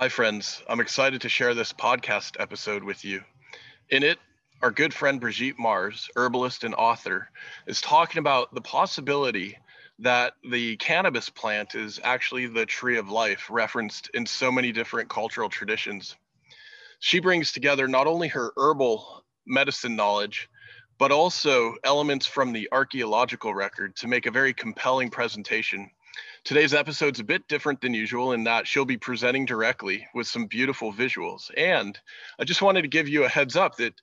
Hi, friends. I'm excited to share this podcast episode with you. In it, our good friend Brigitte Mars, herbalist and author, is talking about the possibility that the cannabis plant is actually the tree of life, referenced in so many different cultural traditions. She brings together not only her herbal medicine knowledge, but also elements from the archaeological record to make a very compelling presentation Today's episode's a bit different than usual in that she'll be presenting directly with some beautiful visuals. And I just wanted to give you a heads up that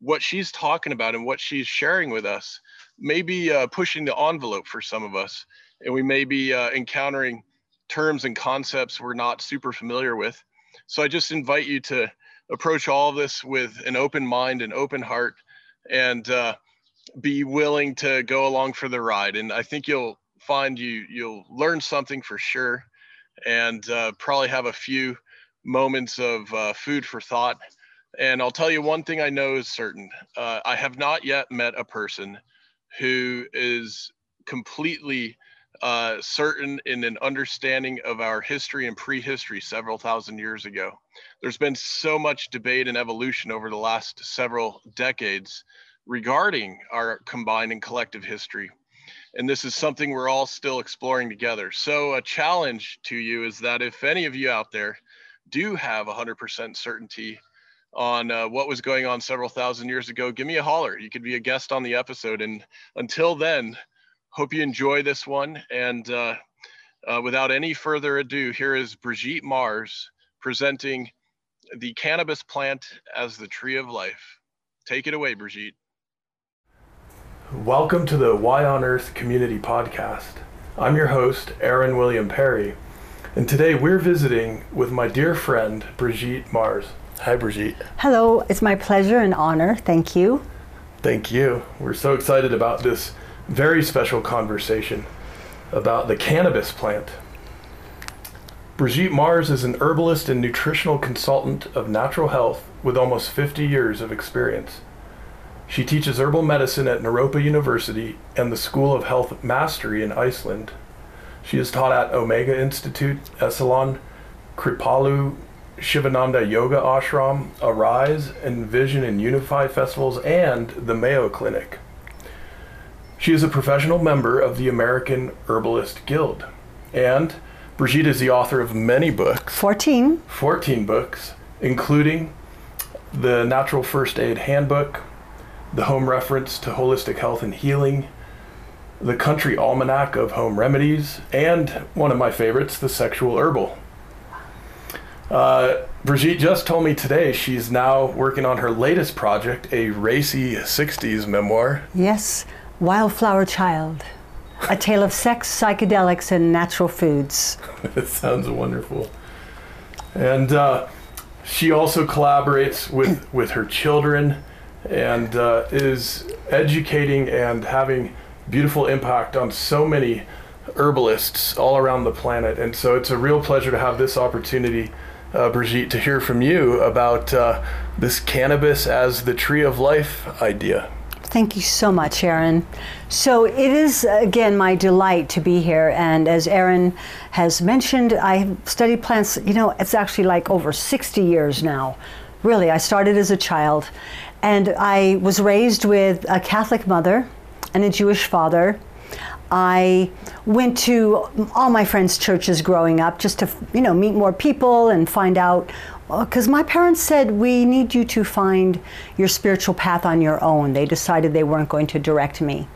what she's talking about and what she's sharing with us may be uh, pushing the envelope for some of us. And we may be uh, encountering terms and concepts we're not super familiar with. So I just invite you to approach all of this with an open mind and open heart and uh, be willing to go along for the ride. And I think you'll find you you'll learn something for sure, and uh, probably have a few moments of uh, food for thought. And I'll tell you one thing I know is certain: uh, I have not yet met a person who is completely uh, certain in an understanding of our history and prehistory several thousand years ago. There's been so much debate and evolution over the last several decades regarding our combined and collective history and this is something we're all still exploring together. So a challenge to you is that if any of you out there do have 100% certainty on uh, what was going on several thousand years ago, give me a holler. You could be a guest on the episode. And until then, hope you enjoy this one. And uh, uh, without any further ado, here is Brigitte Mars presenting the cannabis plant as the tree of life. Take it away, Brigitte. Welcome to the Y on Earth Community Podcast. I'm your host, Aaron William Perry, and today we're visiting with my dear friend, Brigitte Mars. Hi, Brigitte. Hello, it's my pleasure and honor. Thank you. Thank you. We're so excited about this very special conversation about the cannabis plant. Brigitte Mars is an herbalist and nutritional consultant of natural health with almost 50 years of experience. She teaches herbal medicine at Naropa University and the School of Health Mastery in Iceland. She has taught at Omega Institute, Esalen, Kripalu, Shivananda Yoga Ashram, Arise, Envision and Unify festivals, and the Mayo Clinic. She is a professional member of the American Herbalist Guild. And Brigitte is the author of many books 14. 14 books, including the Natural First Aid Handbook, the home reference to holistic health and healing, the country almanac of home remedies, and one of my favorites, the sexual herbal. Uh, Brigitte just told me today she's now working on her latest project, a racy 60s memoir. Yes, Wildflower Child, a tale of sex, psychedelics, and natural foods. it sounds wonderful. And uh, she also collaborates with, with her children and uh, is educating and having beautiful impact on so many herbalists all around the planet. And so it's a real pleasure to have this opportunity, uh, Brigitte, to hear from you about uh, this cannabis as the tree of life idea. Thank you so much, Aaron. So it is, again, my delight to be here. And as Aaron has mentioned, I have studied plants, you know, it's actually like over 60 years now. Really, I started as a child and I was raised with a Catholic mother and a Jewish father. I went to all my friends' churches growing up just to, you know, meet more people and find out. Uh, because my parents said, we need you to find your spiritual path on your own. They decided they weren't going to direct me.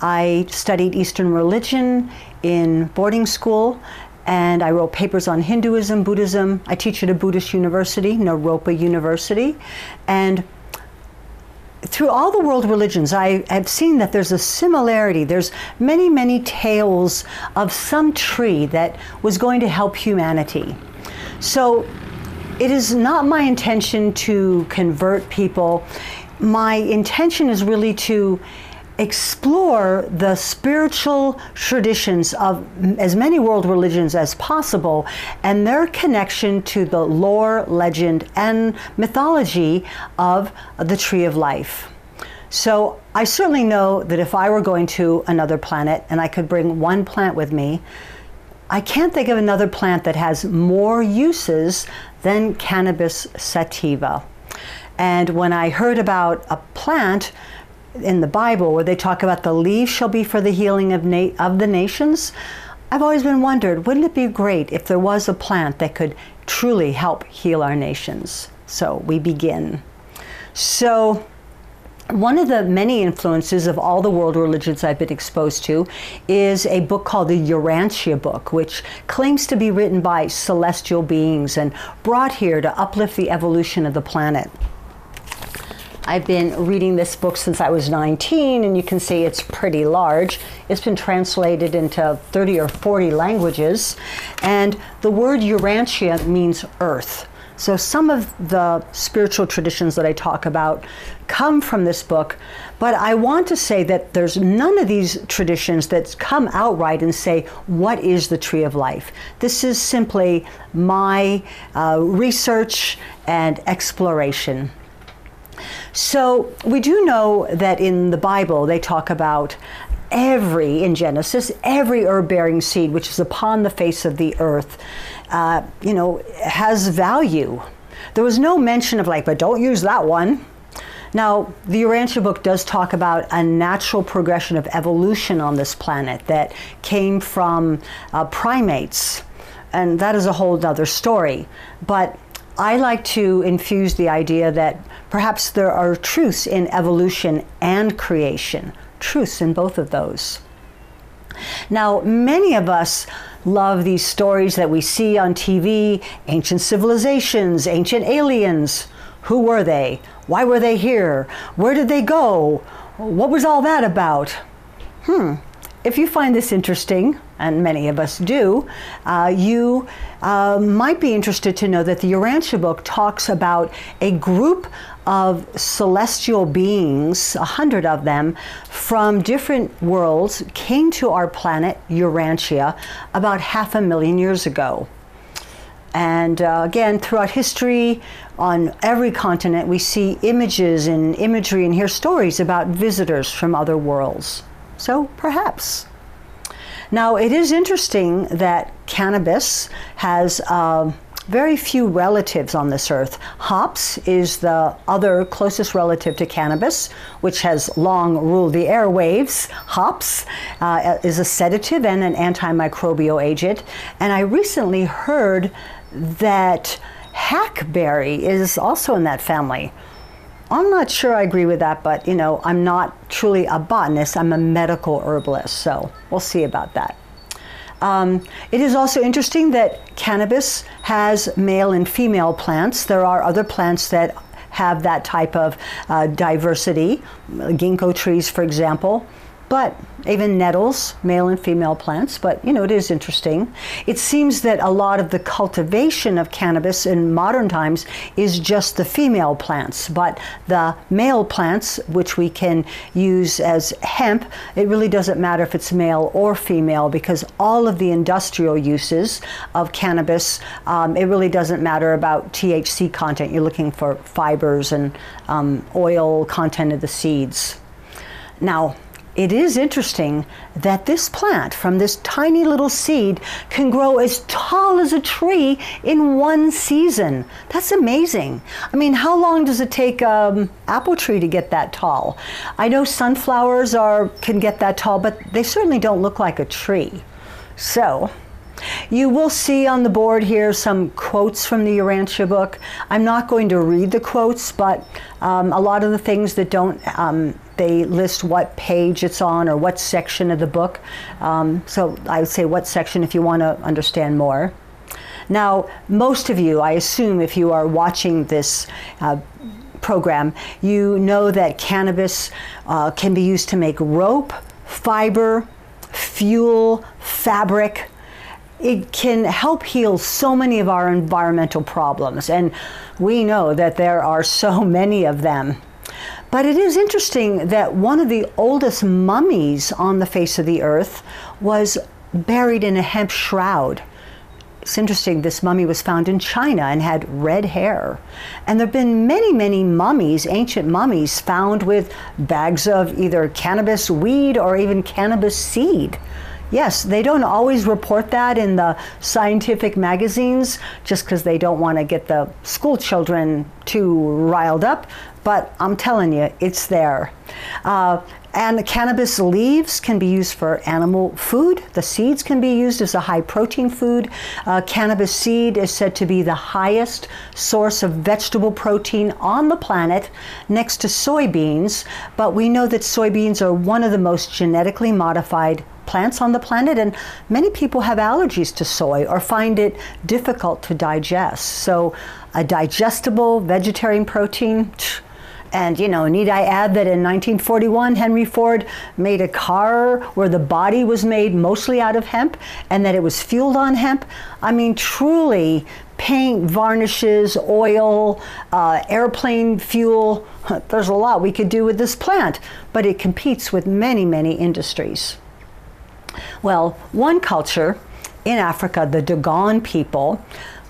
I studied Eastern religion in boarding school and I wrote papers on Hinduism, Buddhism. I teach at a Buddhist university, Naropa University, and through all the world religions, I have seen that there's a similarity. There's many, many tales of some tree that was going to help humanity. So it is not my intention to convert people. My intention is really to explore the spiritual traditions of as many world religions as possible and their connection to the lore, legend, and mythology of the Tree of Life. So I certainly know that if I were going to another planet and I could bring one plant with me, I can't think of another plant that has more uses than cannabis sativa. And when I heard about a plant in the Bible where they talk about the leaves shall be for the healing of, na- of the nations, I've always been wondered, wouldn't it be great if there was a plant that could truly help heal our nations? So we begin. So one of the many influences of all the world religions I've been exposed to is a book called the Urantia book, which claims to be written by celestial beings and brought here to uplift the evolution of the planet. I've been reading this book since I was 19, and you can see it's pretty large. It's been translated into 30 or 40 languages, and the word Urantia means earth. So some of the spiritual traditions that I talk about come from this book, but I want to say that there's none of these traditions that come outright and say, What is the tree of life? This is simply my uh, research and exploration. So we do know that in the Bible they talk about every, in Genesis, every herb bearing seed which is upon the face of the earth uh, you know, has value. There was no mention of like, but don't use that one. Now, the Urantia book does talk about a natural progression of evolution on this planet that came from uh, primates, and that is a whole other story. But I like to infuse the idea that perhaps there are truths in evolution and creation, truths in both of those. Now, many of us love these stories that we see on TV ancient civilizations, ancient aliens. Who were they? Why were they here? Where did they go? What was all that about? Hmm. If you find this interesting, and many of us do, uh, you uh, might be interested to know that the Urantia book talks about a group of celestial beings, a hundred of them, from different worlds came to our planet, Urantia, about half a million years ago. And uh, again, throughout history, on every continent, we see images and imagery and hear stories about visitors from other worlds. So perhaps. Now, it is interesting that cannabis has. Uh, very few relatives on this earth. Hops is the other closest relative to cannabis, which has long ruled the airwaves. Hops uh, is a sedative and an antimicrobial agent. And I recently heard that hackberry is also in that family. I'm not sure I agree with that, but you know, I'm not truly a botanist, I'm a medical herbalist, so we'll see about that. Um, it is also interesting that cannabis has male and female plants. There are other plants that have that type of uh, diversity, ginkgo trees, for example. But even nettles, male and female plants, but you know, it is interesting. It seems that a lot of the cultivation of cannabis in modern times is just the female plants, but the male plants, which we can use as hemp, it really doesn't matter if it's male or female because all of the industrial uses of cannabis, um, it really doesn't matter about THC content. You're looking for fibers and um, oil content of the seeds. Now, it is interesting that this plant from this tiny little seed can grow as tall as a tree in one season. That's amazing. I mean, how long does it take an um, apple tree to get that tall? I know sunflowers are can get that tall, but they certainly don't look like a tree. So, you will see on the board here some quotes from the Urantia book. I'm not going to read the quotes, but um, a lot of the things that don't, um, they list what page it's on or what section of the book. Um, so I would say what section if you want to understand more. Now, most of you, I assume, if you are watching this uh, program, you know that cannabis uh, can be used to make rope, fiber, fuel, fabric, it can help heal so many of our environmental problems, and we know that there are so many of them. But it is interesting that one of the oldest mummies on the face of the earth was buried in a hemp shroud. It's interesting, this mummy was found in China and had red hair. And there have been many, many mummies, ancient mummies, found with bags of either cannabis weed or even cannabis seed Yes, they don't always report that in the scientific magazines just because they don't want to get the school children too riled up, but I'm telling you, it's there. Uh, and the cannabis leaves can be used for animal food. The seeds can be used as a high protein food. Uh, cannabis seed is said to be the highest source of vegetable protein on the planet next to soybeans. But we know that soybeans are one of the most genetically modified plants on the planet, and many people have allergies to soy or find it difficult to digest. So, a digestible vegetarian protein. And, you know, need I add that in 1941, Henry Ford made a car where the body was made mostly out of hemp and that it was fueled on hemp? I mean, truly, paint, varnishes, oil, uh, airplane fuel, there's a lot we could do with this plant, but it competes with many, many industries. Well, one culture in Africa, the Dogon people,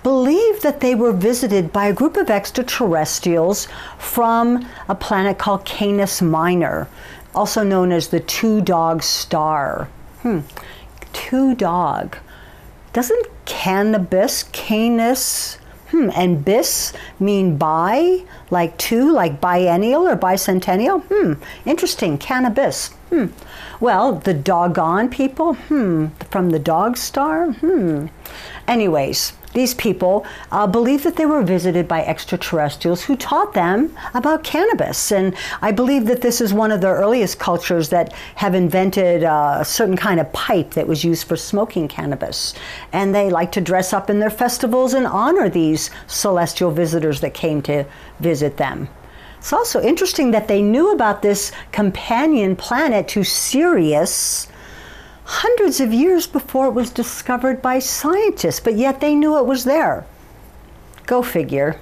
believed that they were visited by a group of extraterrestrials from a planet called Canis Minor, also known as the Two Dog Star. Hmm. Two Dog. Doesn't cannabis, canis, hmm, and bis mean bi, like two, like biennial or bicentennial? Hmm, interesting, cannabis. Hmm. Well, the doggone people, hmm, from the dog star, hmm. Anyways, these people uh, believe that they were visited by extraterrestrials who taught them about cannabis. And I believe that this is one of the earliest cultures that have invented uh, a certain kind of pipe that was used for smoking cannabis. And they like to dress up in their festivals and honor these celestial visitors that came to visit them. It's also interesting that they knew about this companion planet to Sirius hundreds of years before it was discovered by scientists, but yet they knew it was there. Go figure.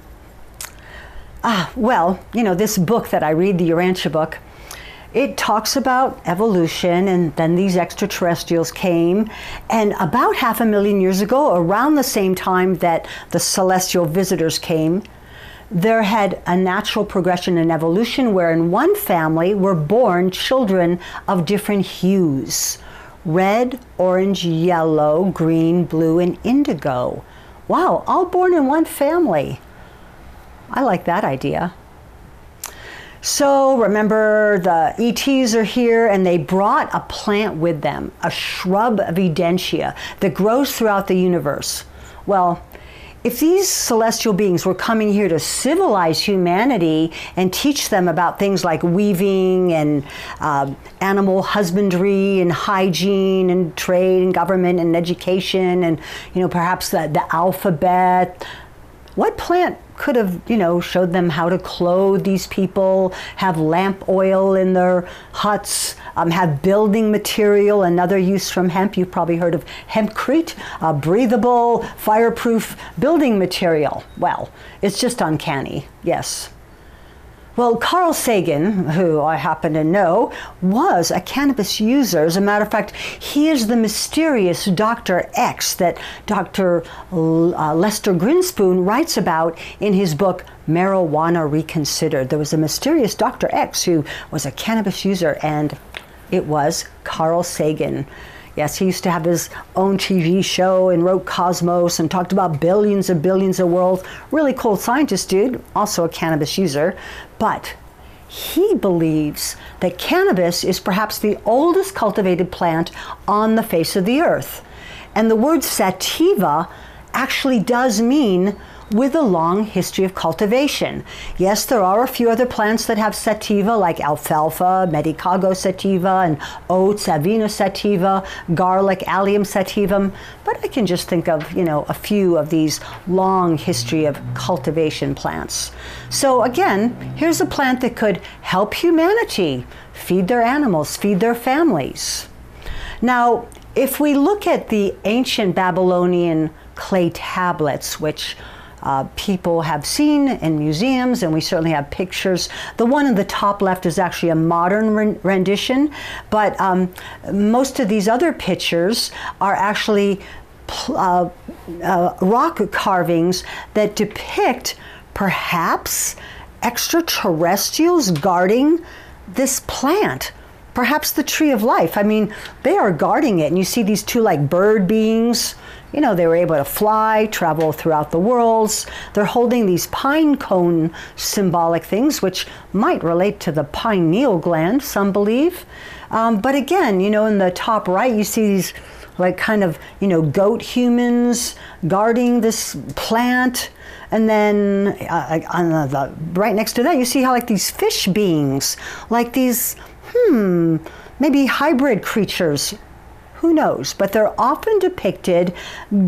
Ah, well, you know, this book that I read, the Urantia book, it talks about evolution and then these extraterrestrials came and about half a million years ago around the same time that the celestial visitors came there had a natural progression in evolution where in one family were born children of different hues red, orange, yellow, green, blue, and indigo. Wow, all born in one family. I like that idea. So remember, the ETs are here and they brought a plant with them, a shrub of Edentia that grows throughout the universe. Well, if these celestial beings were coming here to civilize humanity and teach them about things like weaving and uh, animal husbandry and hygiene and trade and government and education and you know perhaps the, the alphabet, what plant could have, you know, showed them how to clothe these people, have lamp oil in their huts, um, have building material, another use from hemp. You've probably heard of hempcrete, a breathable, fireproof building material. Well, it's just uncanny, yes. Well, Carl Sagan, who I happen to know, was a cannabis user. As a matter of fact, he is the mysterious Dr. X that Dr. L- uh, Lester Grinspoon writes about in his book Marijuana Reconsidered. There was a mysterious Dr. X who was a cannabis user, and it was Carl Sagan. Yes, he used to have his own TV show and wrote Cosmos and talked about billions and billions of worlds. Really cool scientist dude, also a cannabis user. But he believes that cannabis is perhaps the oldest cultivated plant on the face of the earth. And the word sativa actually does mean with a long history of cultivation. Yes, there are a few other plants that have sativa, like alfalfa, medicago sativa, and oats, avena sativa, garlic, allium sativum. But I can just think of, you know, a few of these long history of cultivation plants. So again, here's a plant that could help humanity feed their animals, feed their families. Now, if we look at the ancient Babylonian clay tablets, which uh, people have seen in museums, and we certainly have pictures. The one in the top left is actually a modern rendition, but um, most of these other pictures are actually uh, uh, rock carvings that depict perhaps extraterrestrials guarding this plant. perhaps the tree of life. I mean, they are guarding it, and you see these two like bird beings. You know, they were able to fly, travel throughout the worlds. They're holding these pine cone symbolic things, which might relate to the pineal gland, some believe. Um, but again, you know, in the top right, you see these like kind of, you know, goat humans guarding this plant. And then uh, on the, the, right next to that, you see how like these fish beings, like these, hmm, maybe hybrid creatures. Who knows? But they're often depicted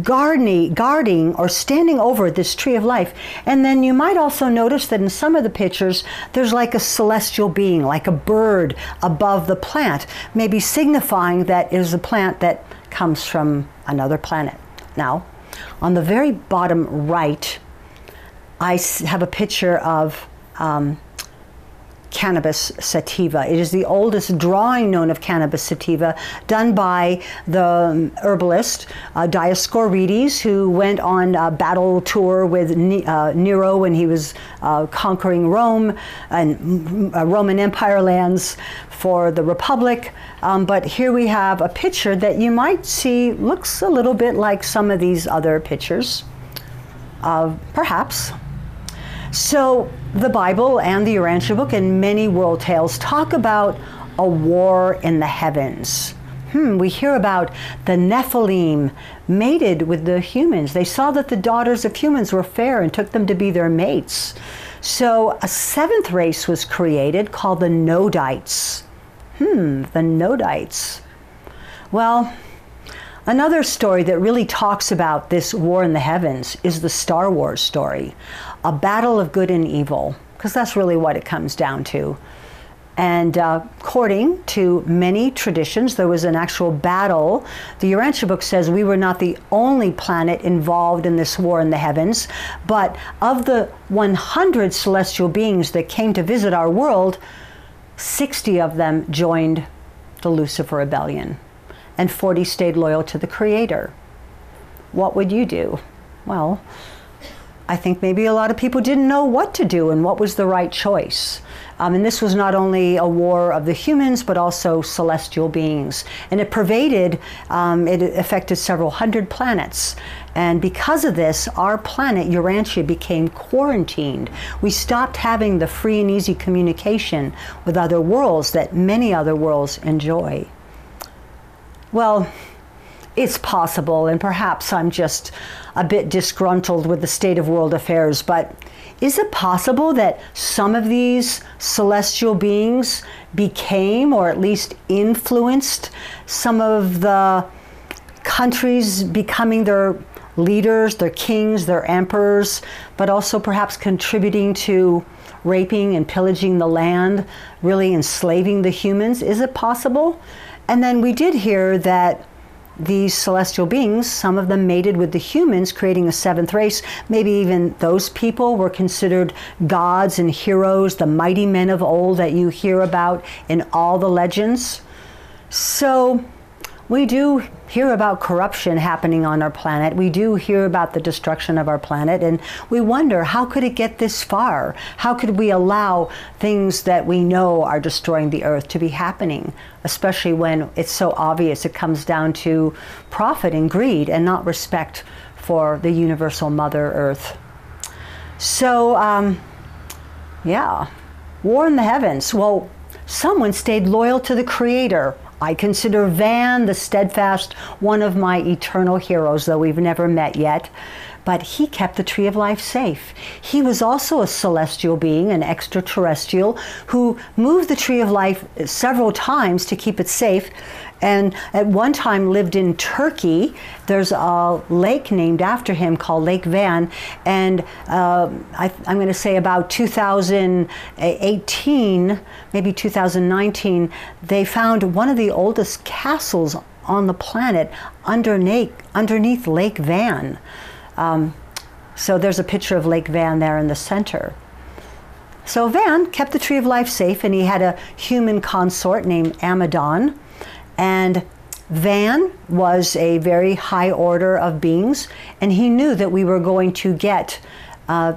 guarding, guarding or standing over this tree of life. And then you might also notice that in some of the pictures, there's like a celestial being, like a bird above the plant, maybe signifying that it is a plant that comes from another planet. Now, on the very bottom right, I have a picture of um, cannabis sativa. It is the oldest drawing known of cannabis sativa, done by the herbalist uh, Dioscorides, who went on a battle tour with uh, Nero when he was uh, conquering Rome and uh, Roman Empire lands for the Republic. Um, but here we have a picture that you might see looks a little bit like some of these other pictures, perhaps. So the Bible and the Urantia book and many world tales talk about a war in the heavens. Hmm, we hear about the Nephilim mated with the humans. They saw that the daughters of humans were fair and took them to be their mates. So a seventh race was created called the Nodites. Hmm, the Nodites. Well, another story that really talks about this war in the heavens is the Star Wars story a battle of good and evil, because that's really what it comes down to. And uh, according to many traditions, there was an actual battle. The Urantia book says we were not the only planet involved in this war in the heavens, but of the 100 celestial beings that came to visit our world, 60 of them joined the Lucifer rebellion, and 40 stayed loyal to the Creator. What would you do? Well, I think maybe a lot of people didn't know what to do and what was the right choice. Um, and this was not only a war of the humans, but also celestial beings. And it pervaded, um, it affected several hundred planets. And because of this, our planet, Urantia, became quarantined. We stopped having the free and easy communication with other worlds that many other worlds enjoy. Well, it's possible, and perhaps I'm just a bit disgruntled with the state of world affairs, but is it possible that some of these celestial beings became, or at least influenced, some of the countries becoming their leaders, their kings, their emperors, but also perhaps contributing to raping and pillaging the land, really enslaving the humans? Is it possible? And then we did hear that these celestial beings, some of them mated with the humans, creating a seventh race. Maybe even those people were considered gods and heroes, the mighty men of old that you hear about in all the legends. So, we do hear about corruption happening on our planet. We do hear about the destruction of our planet, and we wonder how could it get this far? How could we allow things that we know are destroying the earth to be happening, especially when it's so obvious it comes down to profit and greed and not respect for the universal Mother Earth? So, um, yeah, war in the heavens. Well, someone stayed loyal to the Creator I consider Van the steadfast one of my eternal heroes, though we've never met yet. But he kept the tree of life safe. He was also a celestial being, an extraterrestrial, who moved the tree of life several times to keep it safe and at one time lived in Turkey. There's a lake named after him called Lake Van, and uh, I, am going to say about 2018, maybe 2019, they found one of the oldest castles on the planet underneath, underneath Lake Van. Um, so there's a picture of Lake Van there in the center. So Van kept the tree of life safe, and he had a human consort named Amadon. And Van was a very high order of beings, and he knew that we were going to get uh,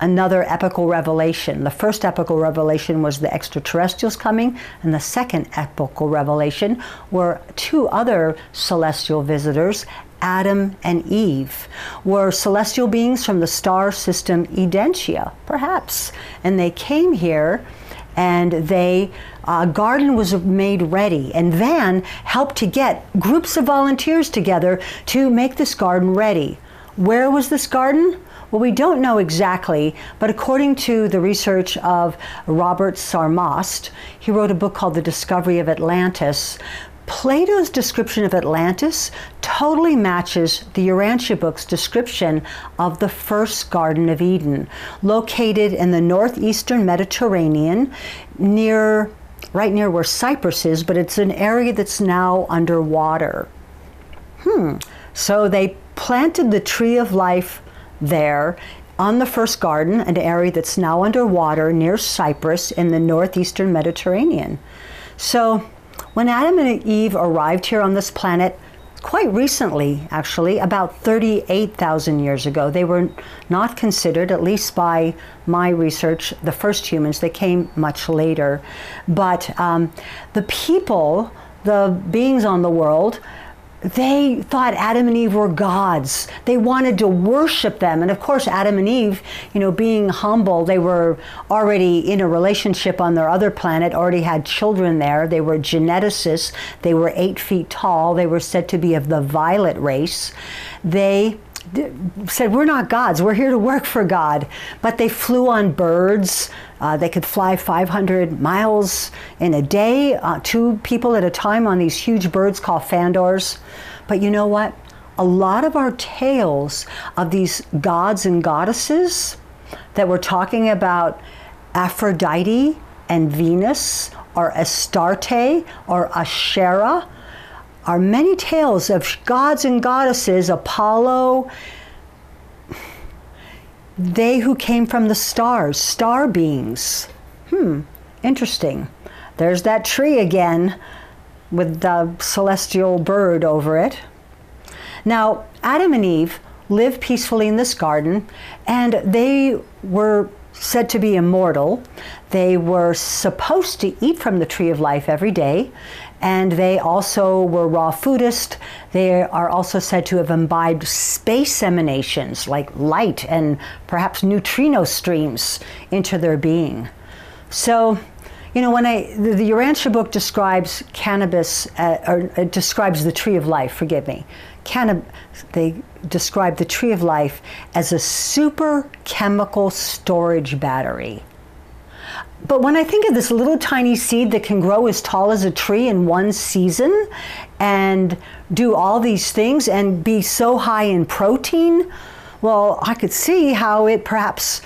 another epochal revelation. The first epochal revelation was the extraterrestrials coming, and the second epochal revelation were two other celestial visitors. Adam and Eve were celestial beings from the star system Edentia, perhaps. And they came here and they a garden was made ready and van helped to get groups of volunteers together to make this garden ready where was this garden well, we don't know exactly, but according to the research of Robert Sarmast, he wrote a book called The Discovery of Atlantis. Plato's description of Atlantis totally matches the Urantia book's description of the first Garden of Eden, located in the northeastern Mediterranean near right near where Cyprus is, but it's an area that's now underwater. Hmm. So they planted the tree of life there on the first garden, an area that's now underwater near Cyprus in the northeastern Mediterranean. So, when Adam and Eve arrived here on this planet, quite recently, actually, about 38,000 years ago, they were not considered, at least by my research, the first humans. They came much later. But um, the people, the beings on the world, they thought Adam and Eve were gods. They wanted to worship them. And of course, Adam and Eve, you know, being humble, they were already in a relationship on their other planet, already had children there. They were geneticists. They were eight feet tall. They were said to be of the violet race. They said, We're not gods, we're here to work for God. But they flew on birds. Uh, they could fly 500 miles in a day, uh, two people at a time on these huge birds called fandors. But you know what? A lot of our tales of these gods and goddesses that we're talking about Aphrodite and Venus, or Astarte, or Asherah, are many tales of gods and goddesses, Apollo, they who came from the stars, star beings. Hmm, interesting. There's that tree again with the celestial bird over it. Now, Adam and Eve lived peacefully in this garden, and they were said to be immortal. They were supposed to eat from the tree of life every day, and they also were raw foodist. They are also said to have imbibed space emanations like light and perhaps neutrino streams into their being. So, you know, when I the, the Urantia book describes cannabis, uh, or uh, describes the tree of life. Forgive me. Cannab- they describe the tree of life as a super chemical storage battery. But when I think of this little tiny seed that can grow as tall as a tree in one season and do all these things and be so high in protein, well, I could see how it perhaps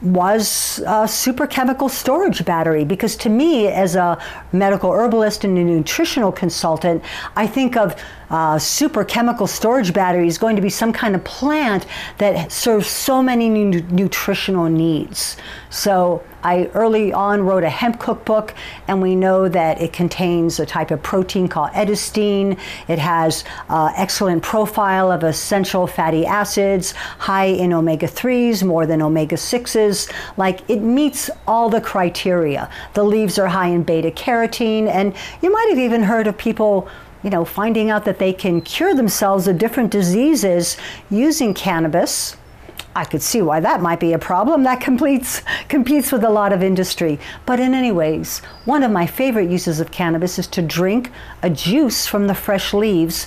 was a super chemical storage battery. Because to me as a medical herbalist and a nutritional consultant i think of uh, super chemical storage battery is going to be some kind of plant that serves so many nu- nutritional needs. So I early on wrote a hemp cookbook, and we know that it contains a type of protein called edestine. It has uh, excellent profile of essential fatty acids, high in omega 3s, more than omega 6s. Like it meets all the criteria. The leaves are high in beta carotene, and you might have even heard of people you know, finding out that they can cure themselves of different diseases using cannabis I could see why that might be a problem. That completes, competes with a lot of industry. But in any ways, one of my favorite uses of cannabis is to drink a juice from the fresh leaves,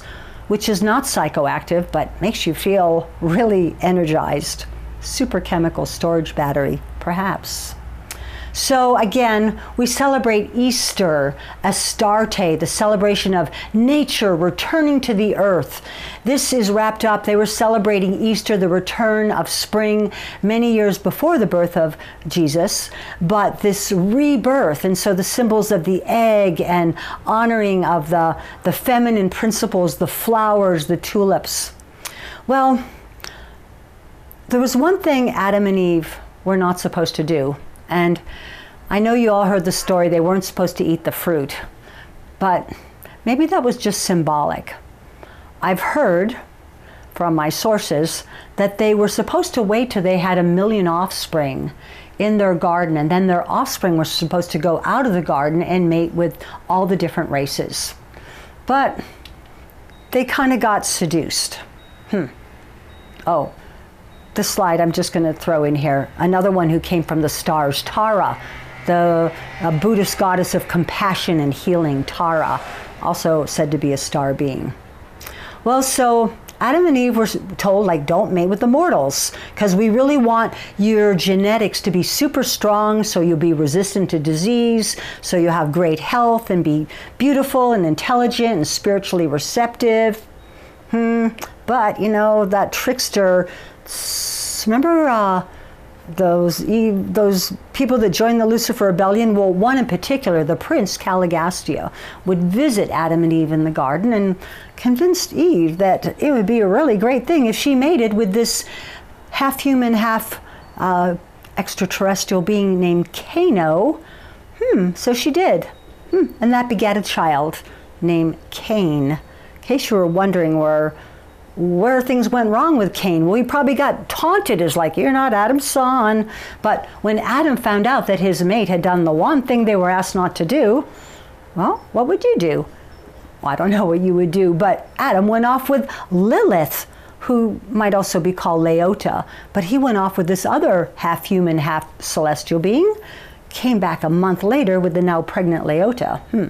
which is not psychoactive but makes you feel really energized. Super chemical storage battery, perhaps. So again, we celebrate Easter, Astarte, the celebration of nature returning to the earth. This is wrapped up. They were celebrating Easter, the return of spring, many years before the birth of Jesus, but this rebirth, and so the symbols of the egg and honoring of the, the feminine principles, the flowers, the tulips. Well, there was one thing Adam and Eve were not supposed to do. And I know you all heard the story, they weren't supposed to eat the fruit, but maybe that was just symbolic. I've heard from my sources that they were supposed to wait till they had a million offspring in their garden, and then their offspring were supposed to go out of the garden and mate with all the different races. But they kind of got seduced. Hmm. Oh, this slide I'm just going to throw in here. Another one who came from the stars, Tara, the Buddhist goddess of compassion and healing, Tara, also said to be a star being. Well, so Adam and Eve were told, like, don't mate with the mortals because we really want your genetics to be super strong so you'll be resistant to disease, so you'll have great health and be beautiful and intelligent and spiritually receptive. Hmm. But, you know, that trickster, remember uh, those, those people that joined the Lucifer Rebellion? Well, one in particular, the prince Caligastia, would visit Adam and Eve in the garden and convinced Eve that it would be a really great thing if she mated with this half human, half uh, extraterrestrial being named Cano. Hmm, so she did. Hmm, and that begat a child named Cain. In case you were wondering where where things went wrong with Cain. Well, he probably got taunted as like, you're not Adam's son. But when Adam found out that his mate had done the one thing they were asked not to do, well, what would you do? Well, I don't know what you would do, but Adam went off with Lilith, who might also be called Laotta, but he went off with this other half human, half celestial being, came back a month later with the now pregnant Laotta. Hmm.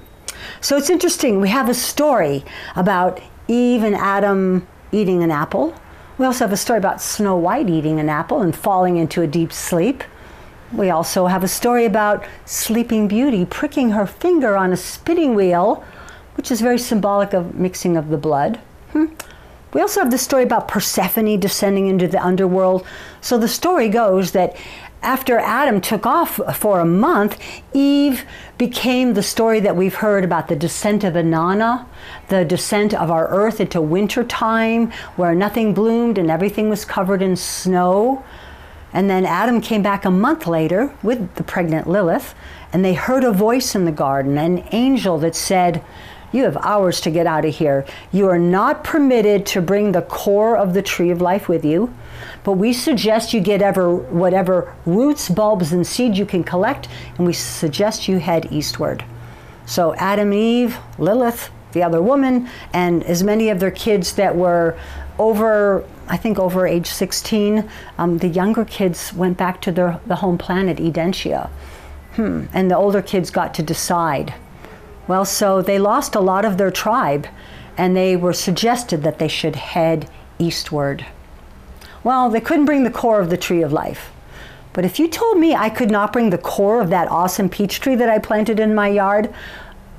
So it's interesting. We have a story about Eve and Adam eating an apple. We also have a story about Snow White eating an apple and falling into a deep sleep. We also have a story about Sleeping Beauty pricking her finger on a spinning wheel which is very symbolic of mixing of the blood. Hmm. We also have the story about Persephone descending into the underworld. So the story goes that after Adam took off for a month, Eve became the story that we've heard about the descent of Inanna, the descent of our earth into winter time, where nothing bloomed and everything was covered in snow. And then Adam came back a month later with the pregnant Lilith, and they heard a voice in the garden, an angel that said, you have hours to get out of here. You are not permitted to bring the core of the tree of life with you, but we suggest you get ever whatever roots, bulbs, and seed you can collect, and we suggest you head eastward. So Adam Eve, Lilith, the other woman, and as many of their kids that were over, I think over age 16, um, the younger kids went back to their the home planet, Edentia. Hmm. And the older kids got to decide well, so they lost a lot of their tribe and they were suggested that they should head eastward. Well, they couldn't bring the core of the tree of life. But if you told me I could not bring the core of that awesome peach tree that I planted in my yard,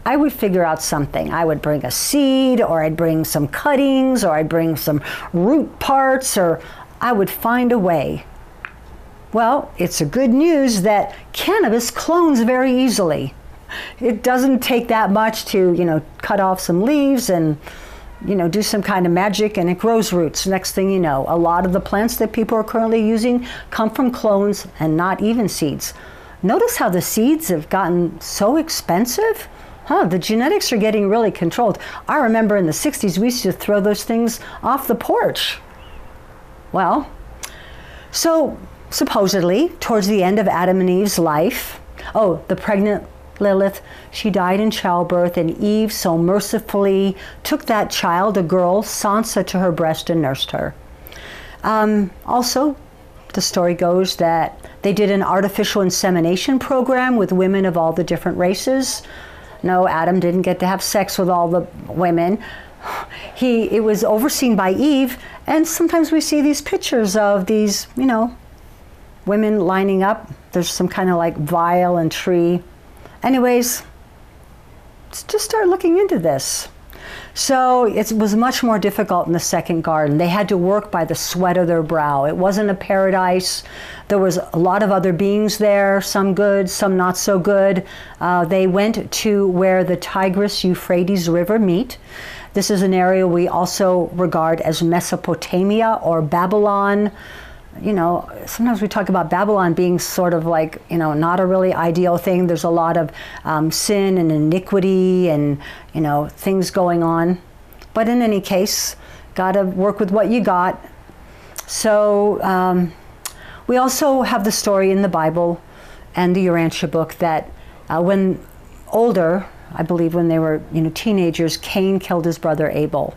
I would figure out something. I would bring a seed, or I'd bring some cuttings, or I'd bring some root parts, or I would find a way. Well, it's a good news that cannabis clones very easily it doesn't take that much to, you know, cut off some leaves and, you know, do some kind of magic and it grows roots. Next thing you know, a lot of the plants that people are currently using come from clones and not even seeds. Notice how the seeds have gotten so expensive? Huh, the genetics are getting really controlled. I remember in the 60s we used to throw those things off the porch. Well, so supposedly, towards the end of Adam and Eve's life, oh, the pregnant Lilith, she died in childbirth, and Eve so mercifully took that child, a girl, Sansa, to her breast and nursed her. Um, also, the story goes that they did an artificial insemination program with women of all the different races. No, Adam didn't get to have sex with all the women. He, it was overseen by Eve, and sometimes we see these pictures of these, you know, women lining up. There's some kind of like vial and tree Anyways, just start looking into this. So it was much more difficult in the second garden. They had to work by the sweat of their brow. It wasn't a paradise. There was a lot of other beings there, some good, some not so good. Uh, they went to where the Tigris Euphrates River meet. This is an area we also regard as Mesopotamia or Babylon you know, sometimes we talk about Babylon being sort of like, you know, not a really ideal thing. There's a lot of um, sin and iniquity and, you know, things going on. But in any case, got to work with what you got. So um, we also have the story in the Bible and the Urantia book that uh, when older, I believe when they were you know teenagers, Cain killed his brother Abel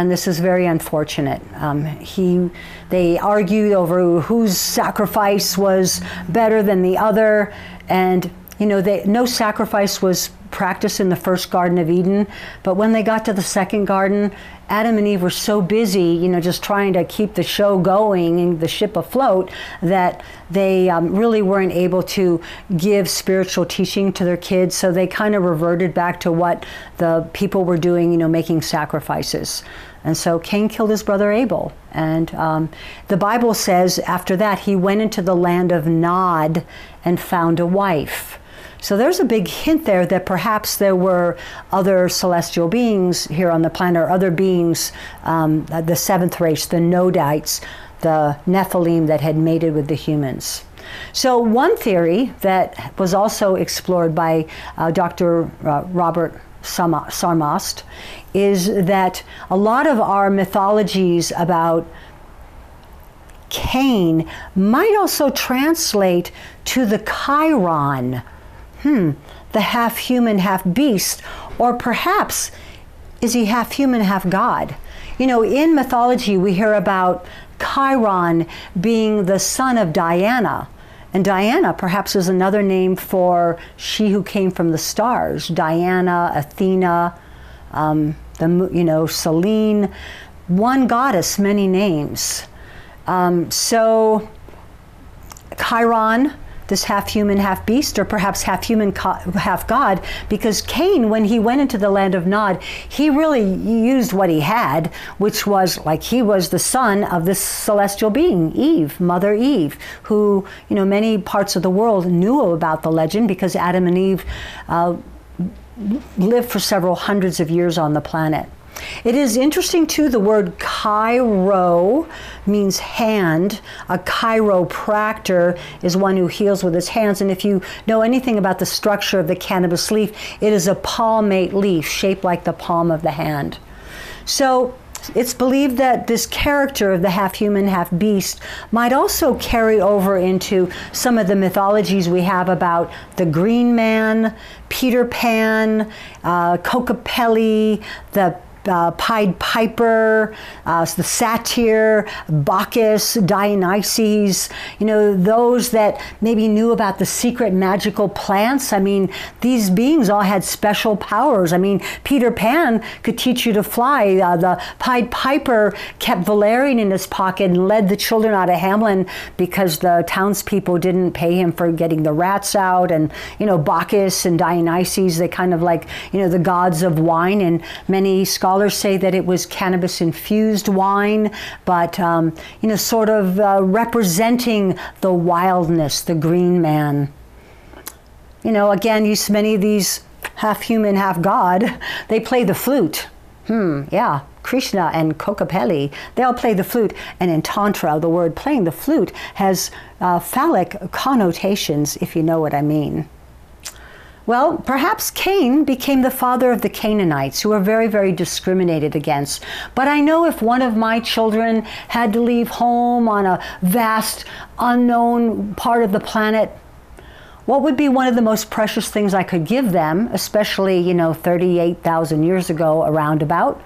and this is very unfortunate. Um, he, they argued over whose sacrifice was better than the other, and you know, they, no sacrifice was practiced in the first Garden of Eden, but when they got to the second garden, Adam and Eve were so busy, you know, just trying to keep the show going and the ship afloat that they um, really weren't able to give spiritual teaching to their kids. So they kind of reverted back to what the people were doing, you know, making sacrifices. And so Cain killed his brother Abel. And um, the Bible says after that, he went into the land of Nod and found a wife. So there's a big hint there that perhaps there were other celestial beings here on the planet, or other beings, um, the seventh race, the Nodites, the Nephilim that had mated with the humans. So, one theory that was also explored by uh, Dr. Uh, Robert Sarmast is that a lot of our mythologies about Cain might also translate to the Chiron hmm, the half human, half beast, or perhaps is he half human, half God? You know, in mythology, we hear about Chiron being the son of Diana. And Diana perhaps is another name for she who came from the stars Diana, Athena, um, the, you know, Selene, one goddess, many names. Um, so, Chiron this half human, half beast, or perhaps half human, half God, because Cain, when he went into the land of Nod, he really used what he had, which was like he was the son of this celestial being, Eve, Mother Eve, who, you know, many parts of the world knew about the legend because Adam and Eve uh, lived for several hundreds of years on the planet. It is interesting too, the word chiro means hand. A chiropractor is one who heals with his hands. And if you know anything about the structure of the cannabis leaf, it is a palmate leaf shaped like the palm of the hand. So it's believed that this character of the half human, half beast might also carry over into some of the mythologies we have about the Green Man, Peter Pan, uh, Kokopelli, the uh, Pied Piper, uh, the Satyr, Bacchus, Dionysus, you know, those that maybe knew about the secret magical plants. I mean, these beings all had special powers. I mean, Peter Pan could teach you to fly. Uh, the Pied Piper kept valerian in his pocket and led the children out of Hamelin because the townspeople didn't pay him for getting the rats out. And, you know, Bacchus and Dionysus, they kind of like, you know, the gods of wine. And many scholars Scholars say that it was cannabis infused wine, but um, you know, sort of uh, representing the wildness, the green man. You know, again, you many of these half human, half god, they play the flute. Hmm, yeah. Krishna and Kokopelli, they all play the flute. And in Tantra, the word playing the flute has uh, phallic connotations, if you know what I mean. Well, perhaps Cain became the father of the Canaanites, who were very, very discriminated against. But I know if one of my children had to leave home on a vast, unknown part of the planet, what would be one of the most precious things I could give them, especially, you know, 38,000 years ago, around about?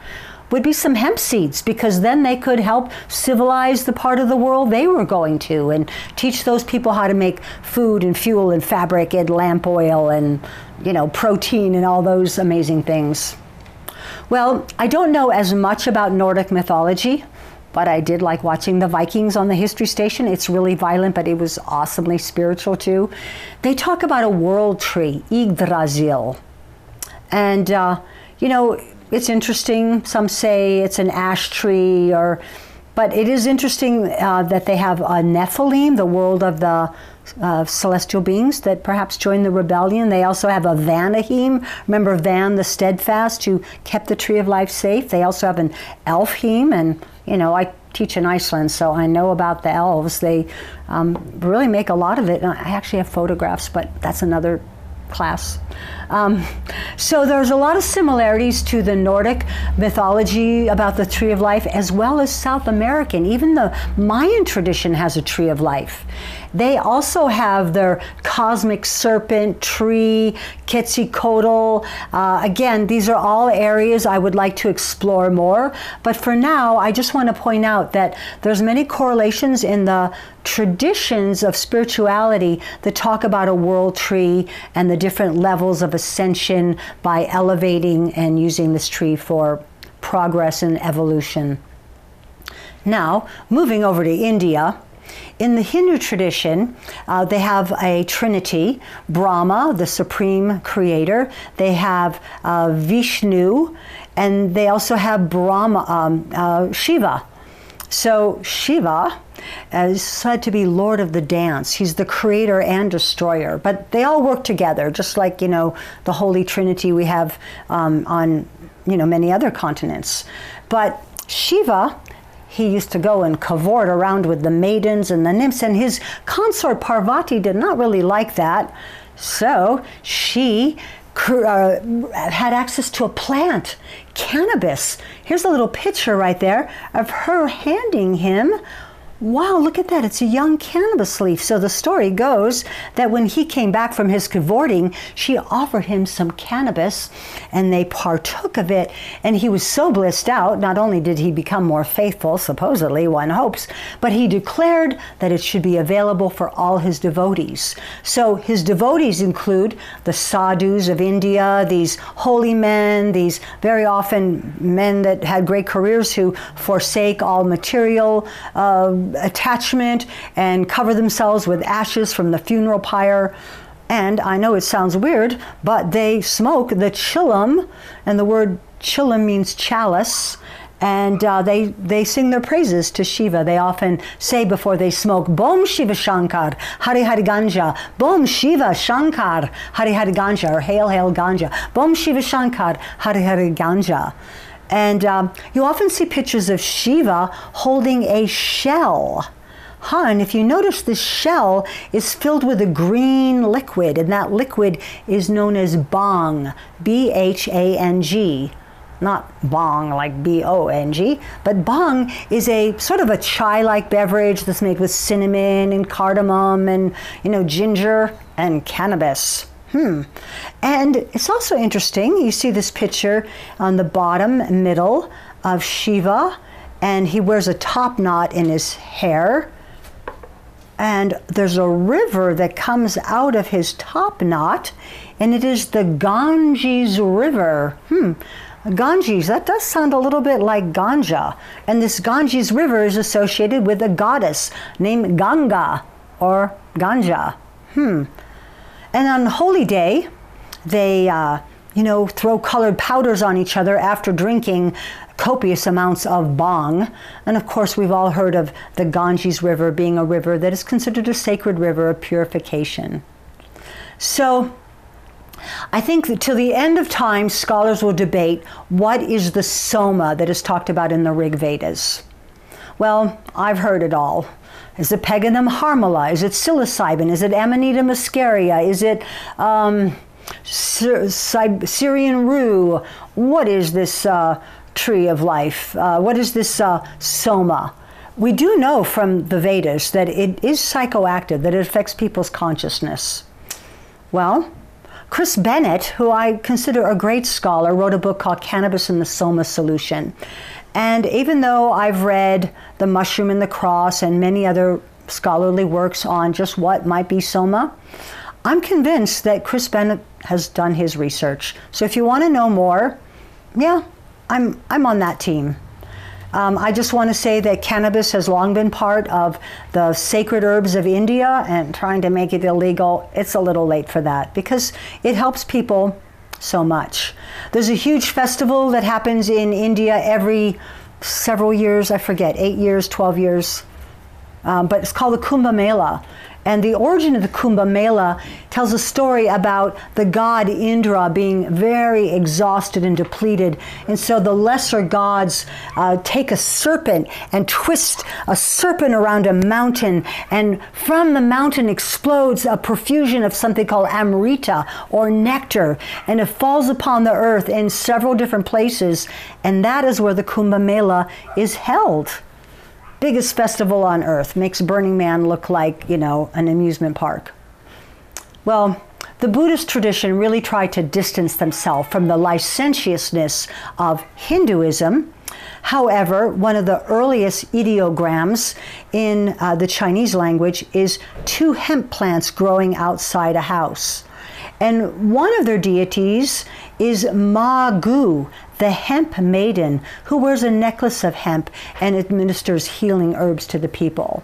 Would be some hemp seeds because then they could help civilize the part of the world they were going to and teach those people how to make food and fuel and fabric and lamp oil and you know protein and all those amazing things. Well, I don't know as much about Nordic mythology, but I did like watching the Vikings on the History Station. It's really violent, but it was awesomely spiritual too. They talk about a world tree, Yggdrasil. And, uh, you know, it's interesting. Some say it's an ash tree, or, but it is interesting uh, that they have a Nephilim, the world of the uh, celestial beings that perhaps joined the rebellion. They also have a Vanaheim. Remember Van the Steadfast, who kept the tree of life safe. They also have an Elfheim, and you know I teach in Iceland, so I know about the elves. They um, really make a lot of it. I actually have photographs, but that's another class. Um, so there's a lot of similarities to the Nordic mythology about the tree of life as well as South American. Even the Mayan tradition has a tree of life. They also have their cosmic serpent, tree, Quetzalcoatl. Uh, again, these are all areas I would like to explore more. But for now, I just want to point out that there's many correlations in the traditions of spirituality that talk about a world tree and the different levels of ascension by elevating and using this tree for progress and evolution. Now, moving over to India, in the Hindu tradition, uh, they have a trinity Brahma, the supreme creator, they have uh, Vishnu, and they also have Brahma, um, uh, Shiva. So, Shiva is said to be Lord of the dance. He's the creator and destroyer, but they all work together, just like, you know, the Holy Trinity we have um, on, you know, many other continents. But Shiva he used to go and cavort around with the maidens and the nymphs, and his consort Parvati did not really like that. So she uh, had access to a plant, cannabis. Here's a little picture right there of her handing him wow, look at that. It's a young cannabis leaf. So the story goes that when he came back from his cavorting, she offered him some cannabis and they partook of it. And he was so blissed out, not only did he become more faithful, supposedly, one hopes, but he declared that it should be available for all his devotees. So his devotees include the sadhus of India, these holy men, these very often men that had great careers who forsake all material. Uh, attachment and cover themselves with ashes from the funeral pyre. And I know it sounds weird, but they smoke the chillum, and the word chillum means chalice. And uh, they, they sing their praises to Shiva. They often say before they smoke, Bom Shiva Shankar, Hari Hari Ganja, Bom Shiva Shankar, Hari Hari Ganja, or Hail Hail Ganja, Bom Shiva Shankar, Hari Hari Ganja. And um, you often see pictures of Shiva holding a shell. Huh, and if you notice, the shell is filled with a green liquid, and that liquid is known as bhang, B H A N G. Not bong like B O N G, but bhang is a sort of a chai like beverage that's made with cinnamon and cardamom and, you know, ginger and cannabis. Hmm. And it's also interesting. You see this picture on the bottom middle of Shiva, and he wears a top knot in his hair. And there's a river that comes out of his top knot, and it is the Ganges River. Hmm. Ganges, that does sound a little bit like ganja. And this Ganges River is associated with a goddess named Ganga or Ganja. Hmm. And on Holi Day, they, uh, you know, throw colored powders on each other after drinking copious amounts of bhang. And of course, we've all heard of the Ganges River being a river that is considered a sacred river of purification. So, I think that till the end of time, scholars will debate what is the soma that is talked about in the Rig Vedas. Well, I've heard it all. Is it Peganum harmala? Is it psilocybin? Is it Amanita muscaria? Is it um, Syrian rue? What is this uh, tree of life? Uh, what is this uh, soma? We do know from the Vedas that it is psychoactive, that it affects people's consciousness. Well, Chris Bennett, who I consider a great scholar, wrote a book called Cannabis and the Soma Solution. And even though I've read The Mushroom and the Cross and many other scholarly works on just what might be soma, I'm convinced that Chris Bennett has done his research. So if you want to know more, yeah, I'm, I'm on that team. Um, I just want to say that cannabis has long been part of the sacred herbs of India, and trying to make it illegal, it's a little late for that because it helps people so much. There's a huge festival that happens in India every several years, I forget, eight years, 12 years, um, but it's called the Kumbh Mela. And the origin of the Kumbh Mela tells a story about the god Indra being very exhausted and depleted. And so the lesser gods uh, take a serpent and twist a serpent around a mountain. And from the mountain explodes a profusion of something called amrita or nectar. And it falls upon the earth in several different places. And that is where the Kumbh Mela is held biggest festival on earth, makes Burning Man look like, you know, an amusement park. Well, the Buddhist tradition really tried to distance themselves from the licentiousness of Hinduism. However, one of the earliest ideograms in uh, the Chinese language is two hemp plants growing outside a house. And one of their deities is Ma Gu, the hemp maiden who wears a necklace of hemp and administers healing herbs to the people.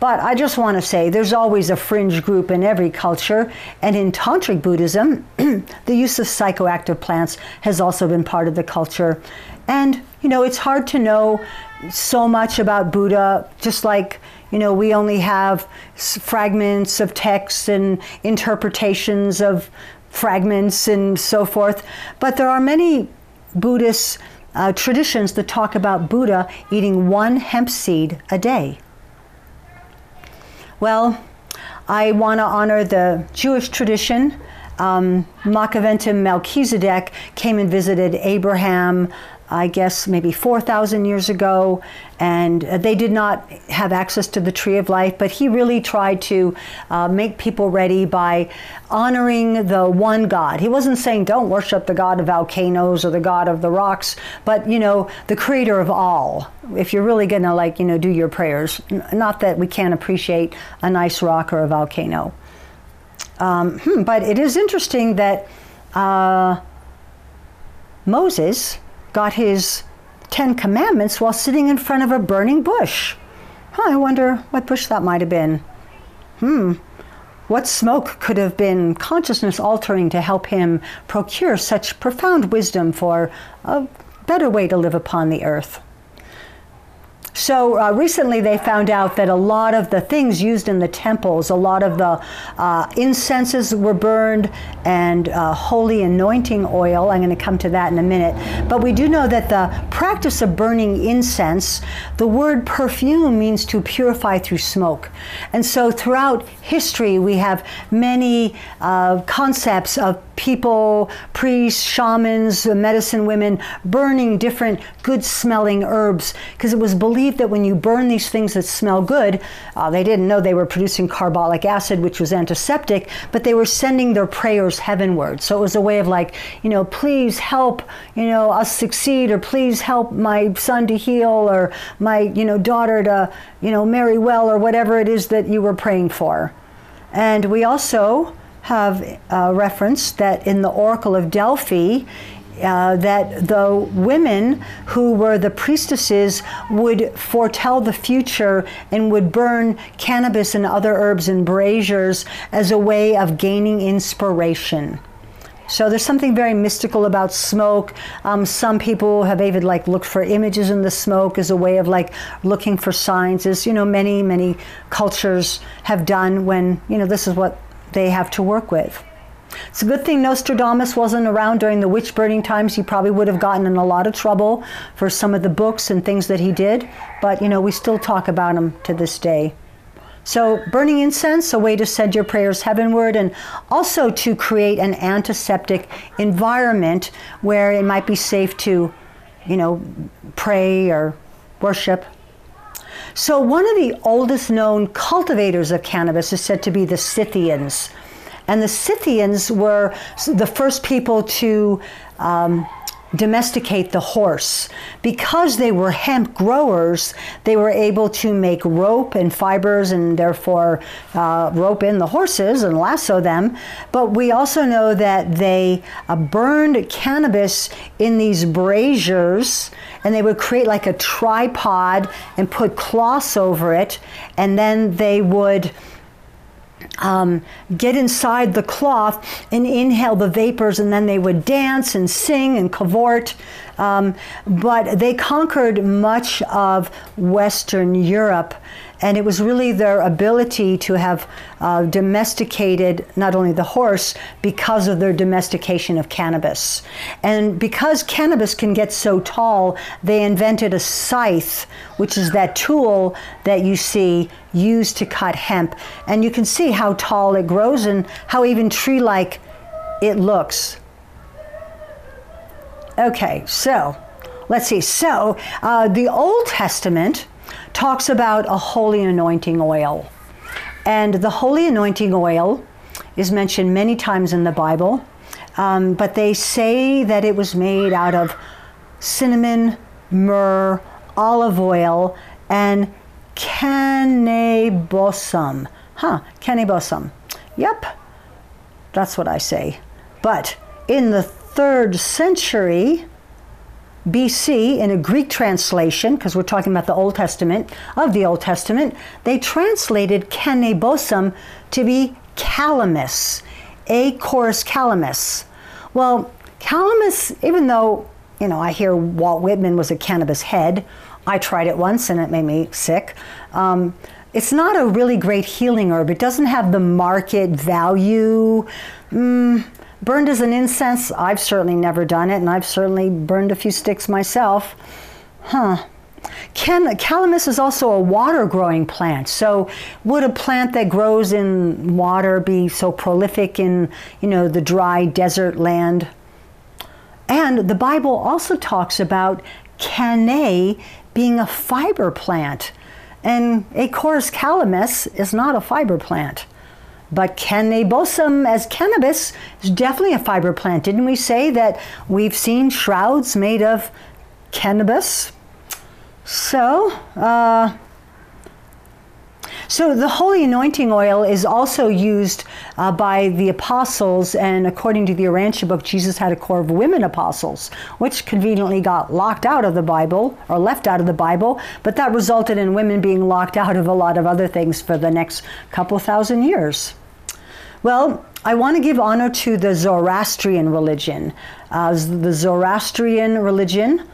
But I just want to say there's always a fringe group in every culture, and in Tantric Buddhism, the use of psychoactive plants has also been part of the culture. And, you know, it's hard to know so much about Buddha, just like you know, we only have fragments of texts and interpretations of fragments and so forth. But there are many Buddhist uh, traditions that talk about Buddha eating one hemp seed a day. Well, I want to honor the Jewish tradition. Um, Melchizedek came and visited Abraham, I guess maybe 4,000 years ago, and uh, they did not have access to the tree of life, but he really tried to uh, make people ready by honoring the one God. He wasn't saying don't worship the God of volcanoes or the God of the rocks, but you know, the creator of all. If you're really to like, you know, do your prayers, not that we can't appreciate a nice rock or a volcano. Um, hmm, but it is interesting that uh, Moses got his Ten Commandments while sitting in front of a burning bush. Huh, I wonder what bush that might have been. Hmm. What smoke could have been consciousness altering to help him procure such profound wisdom for a better way to live upon the earth? So uh, recently they found out that a lot of the things used in the temples, a lot of the uh, incenses were burned and uh, holy anointing oil. I'm going to come to that in a minute. But we do know that the practice of burning incense, the word perfume means to purify through smoke. And so throughout history, we have many uh, concepts of people, priests, shamans, medicine women burning different good smelling herbs because it was believed that when you burn these things that smell good, uh, they didn't know they were producing carbolic acid, which was antiseptic, but they were sending their prayers heavenward. So it was a way of like, you know, please help, you know, us succeed, or please help my son to heal, or my, you know, daughter to, you know, marry well, or whatever it is that you were praying for. And we also have uh, referenced that in the Oracle of Delphi, uh, that the women who were the priestesses would foretell the future and would burn cannabis and other herbs in braziers as a way of gaining inspiration. So there's something very mystical about smoke. Um, some people have even like looked for images in the smoke as a way of like looking for signs, as you know many many cultures have done when you know this is what they have to work with. It's a good thing Nostradamus wasn't around during the witch burning times. He probably would have gotten in a lot of trouble for some of the books and things that he did, but you know, we still talk about him to this day. So, burning incense, a way to send your prayers heavenward, and also to create an antiseptic environment where it might be safe to, you know, pray or worship. So, one of the oldest known cultivators of cannabis is said to be the Scythians. And the Scythians were the first people to um, domesticate the horse. Because they were hemp growers, they were able to make rope and fibers and therefore uh, rope in the horses and lasso them. But we also know that they uh, burned cannabis in these braziers and they would create like a tripod and put cloths over it, and then they would um, get inside the cloth and inhale the vapors, and then they would dance and sing and cavort. Um, but they conquered much of Western Europe And it was really their ability to have uh, domesticated not only the horse because of their domestication of cannabis. And because cannabis can get so tall, they invented a scythe, which is that tool that you see used to cut hemp. And you can see how tall it grows and how even tree like it looks. Okay, so let's see. So uh, the Old Testament talks about a holy anointing oil. And the holy anointing oil is mentioned many times in the Bible, um, but they say that it was made out of cinnamon, myrrh, olive oil, and cannabosum. Huh, cannabosum. Yep, that's what I say. But in the third century, BC in a Greek translation, because we're talking about the Old Testament, of the Old Testament, they translated cannabosum to be calamus, Acorus calamus. Well, calamus, even though, you know, I hear Walt Whitman was a cannabis head, I tried it once and it made me sick. Um, it's not a really great healing herb. It doesn't have the market value. Mm, Burned as an incense, I've certainly never done it, and I've certainly burned a few sticks myself. Huh. Can, calamus is also a water growing plant. So, would a plant that grows in water be so prolific in, you know, the dry desert land? And the Bible also talks about canna being a fiber plant. And Acorus calamus is not a fiber plant. But cannabosum as cannabis is definitely a fiber plant. Didn't we say that we've seen shrouds made of cannabis? So, uh, so the holy anointing oil is also used uh, by the apostles, and according to the Urantia book, Jesus had a corps of women apostles, which conveniently got locked out of the Bible or left out of the Bible, but that resulted in women being locked out of a lot of other things for the next couple thousand years. Well, I want to give honor to the Zoroastrian religion. Uh, the Zoroastrian religion,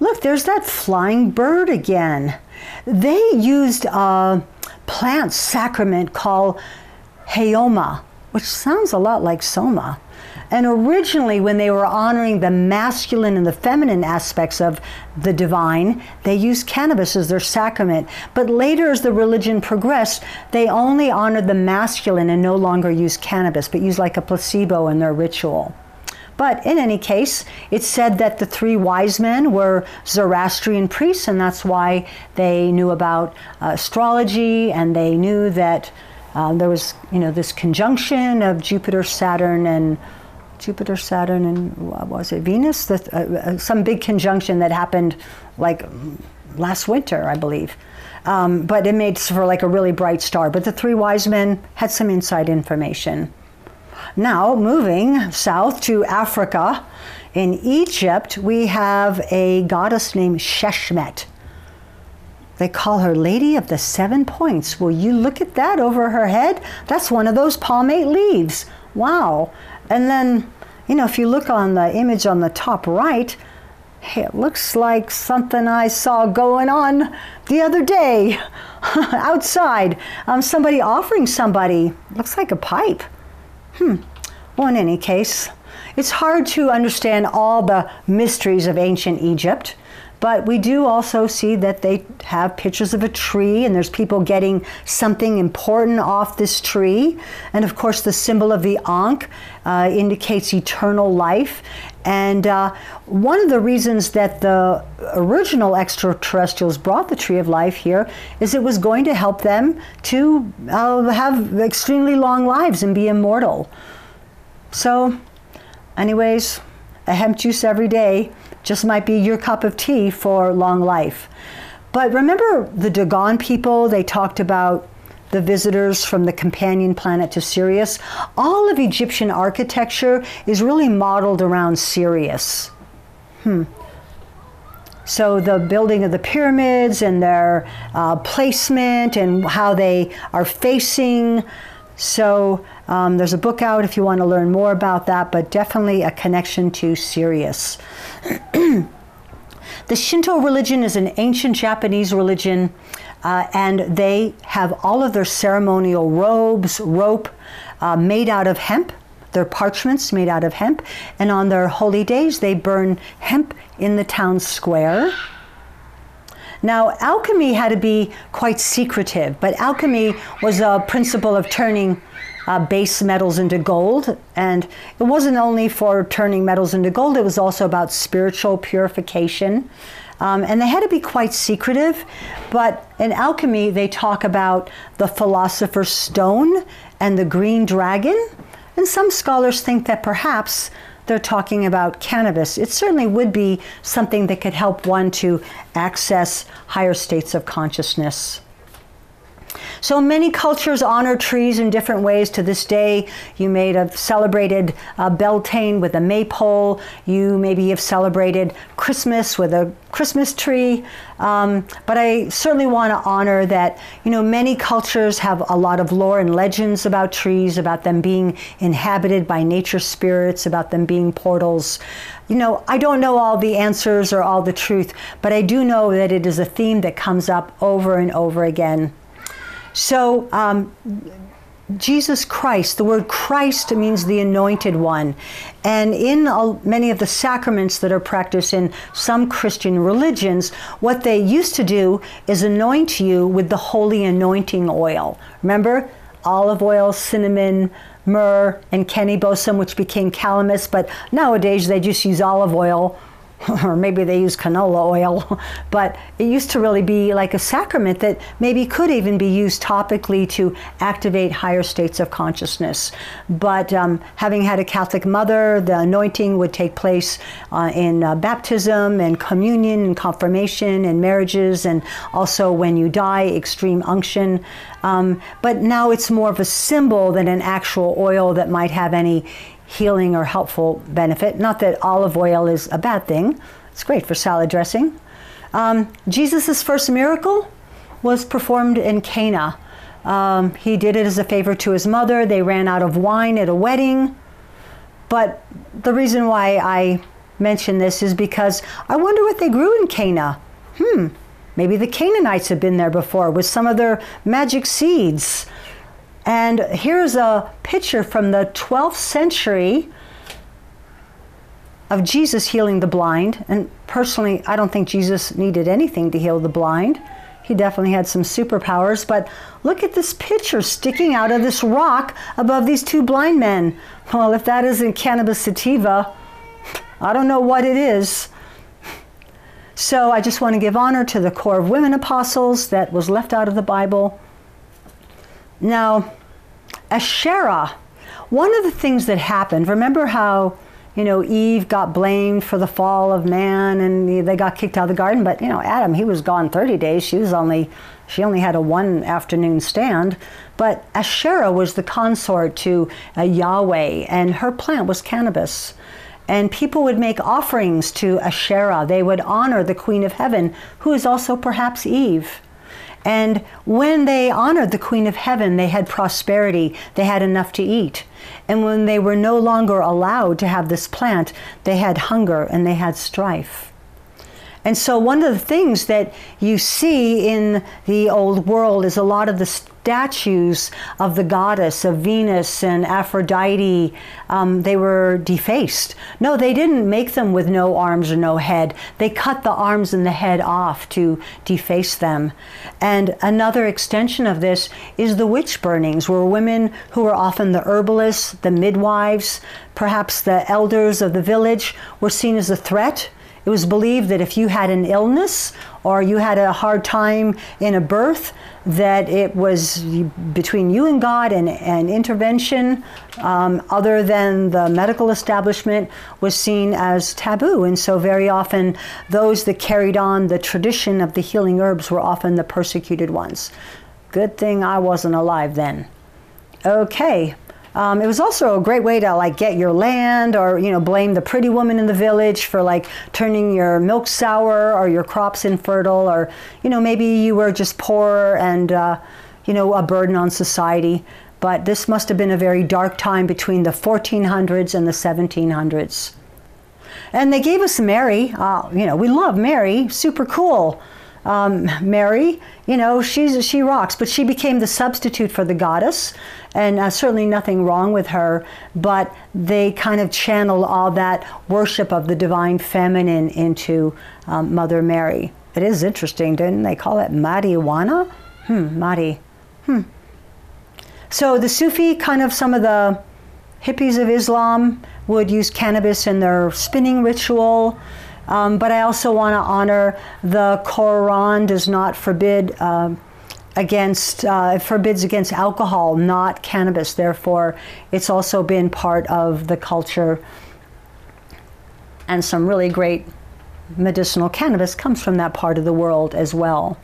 look, there's that flying bird again. They used a plant sacrament called Haoma, which sounds a lot like Soma. And originally, when they were honoring the masculine and the feminine aspects of the divine, they used cannabis as their sacrament. But later, as the religion progressed, they only honored the masculine and no longer used cannabis, but used like a placebo in their ritual. But in any case, it's said that the three wise men were Zoroastrian priests, and that's why they knew about uh, astrology and they knew that uh, there was, you know, this conjunction of Jupiter, Saturn, and Jupiter, Saturn, and what was it Venus? The, uh, uh, some big conjunction that happened like last winter, I believe. Um, but it made for like a really bright star. But the three wise men had some inside information. Now, moving south to Africa, in Egypt, we have a goddess named Sheshmet. They call her Lady of the Seven Points. Will you look at that over her head? That's one of those palmate leaves. Wow. And then, you know, if you look on the image on the top right, hey, it looks like something I saw going on the other day outside. Um, somebody offering somebody, looks like a pipe. Hmm. Well, in any case, it's hard to understand all the mysteries of ancient Egypt. But we do also see that they have pictures of a tree, and there's people getting something important off this tree. And of course, the symbol of the Ankh uh, indicates eternal life. And uh, one of the reasons that the original extraterrestrials brought the tree of life here is it was going to help them to uh, have extremely long lives and be immortal. So, anyways, a hemp juice every day just might be your cup of tea for long life. But remember the Dogon people, they talked about the visitors from the companion planet to Sirius. All of Egyptian architecture is really modeled around Sirius. Hmm. So the building of the pyramids and their uh, placement and how they are facing. So um, there's a book out if you want to learn more about that, but definitely a connection to Sirius. the Shinto religion is an ancient Japanese religion uh, and they have all of their ceremonial robes, rope, uh, made out of hemp. Their parchments made out of hemp, and on their holy days they burn hemp in the town square. Now, alchemy had to be quite secretive, but alchemy was a principle of turning uh, base metals into gold. And it wasn't only for turning metals into gold, it was also about spiritual purification. Um, and they had to be quite secretive. But in alchemy, they talk about the philosopher's stone and the green dragon. And some scholars think that perhaps they're talking about cannabis. It certainly would be something that could help one to access higher states of consciousness. So many cultures honor trees in different ways. To this day, you may have celebrated uh, Beltane with a maypole. You maybe have celebrated Christmas with a Christmas tree. Um, but I certainly want to honor that, you know, many cultures have a lot of lore and legends about trees, about them being inhabited by nature spirits, about them being portals. You know, I don't know all the answers or all the truth, but I do know that it is a theme that comes up over and over again. So, um, Jesus Christ, the word Christ means the anointed one. And in many of the sacraments that are practiced in some Christian religions, what they used to do is anoint you with the holy anointing oil. Remember? Olive oil, cinnamon, myrrh, and cannabosum, which became calamus, but nowadays they just use olive oil or maybe they use canola oil, but it used to really be like a sacrament that maybe could even be used topically to activate higher states of consciousness. But um, having had a Catholic mother, the anointing would take place uh, in uh, baptism and communion and confirmation and marriages, and also when you die, extreme unction. Um, but now it's more of a symbol than an actual oil that might have any healing or helpful benefit. Not that olive oil is a bad thing, it's great for salad dressing. Um, Jesus' first miracle was performed in Cana. Um, he did it as a favor to his mother. They ran out of wine at a wedding. But the reason why I mention this is because I wonder what they grew in Cana. Hmm, maybe the Canaanites had been there before with some of their magic seeds. And here's a picture from the 12th century of Jesus healing the blind. And personally, I don't think Jesus needed anything to heal the blind. He definitely had some superpowers, but look at this picture sticking out of this rock above these two blind men. Well, if that isn't cannabis sativa, I don't know what it is. So I just want to give honor to the corps of women apostles that was left out of the Bible. Now, Asherah, one of the things that happened, remember how, you know, Eve got blamed for the fall of man and they got kicked out of the garden, but, you know, Adam, he was gone 30 days. She was only, she only had a one afternoon stand. But Asherah was the consort to uh, Yahweh, and her plant was cannabis. And people would make offerings to Asherah. They would honor the Queen of Heaven, who is also perhaps Eve. And when they honored the Queen of Heaven, they had prosperity, they had enough to eat. And when they were no longer allowed to have this plant, they had hunger and they had strife. And so, one of the things that you see in the old world is a lot of the statues of the goddess, of Venus and Aphrodite, um, they were defaced. No, they didn't make them with no arms or no head. They cut the arms and the head off to deface them. And another extension of this is the witch burnings, where women who were often the herbalists, the midwives, perhaps the elders of the village, were seen as a threat it was believed that if you had an illness or you had a hard time in a birth, that it was between you and God and, and intervention um, other than the medical establishment was seen as taboo. And so, very often, those that carried on the tradition of the healing herbs were often the persecuted ones. Good thing I wasn't alive then. Okay, um, it was also a great way to like get your land or you know blame the pretty woman in the village for like turning your milk sour or your crops infertile or you know maybe you were just poor and uh, you know a burden on society. But this must have been a very dark time between the 1400s and the 1700s. And they gave us Mary. Uh, you know, we love Mary, super cool. Um, Mary, you know, she's she rocks, but she became the substitute for the goddess, and uh, certainly nothing wrong with her. But they kind of channel all that worship of the divine feminine into um, Mother Mary. It is interesting, didn't they call it marijuana? Hmm, Mari. Hmm. So the Sufi, kind of some of the hippies of Islam, would use cannabis in their spinning ritual. Um, but I also want to honor the Quran does not forbid uh, against uh, forbids against alcohol, not cannabis. Therefore, it's also been part of the culture. And some really great medicinal cannabis comes from that part of the world as well.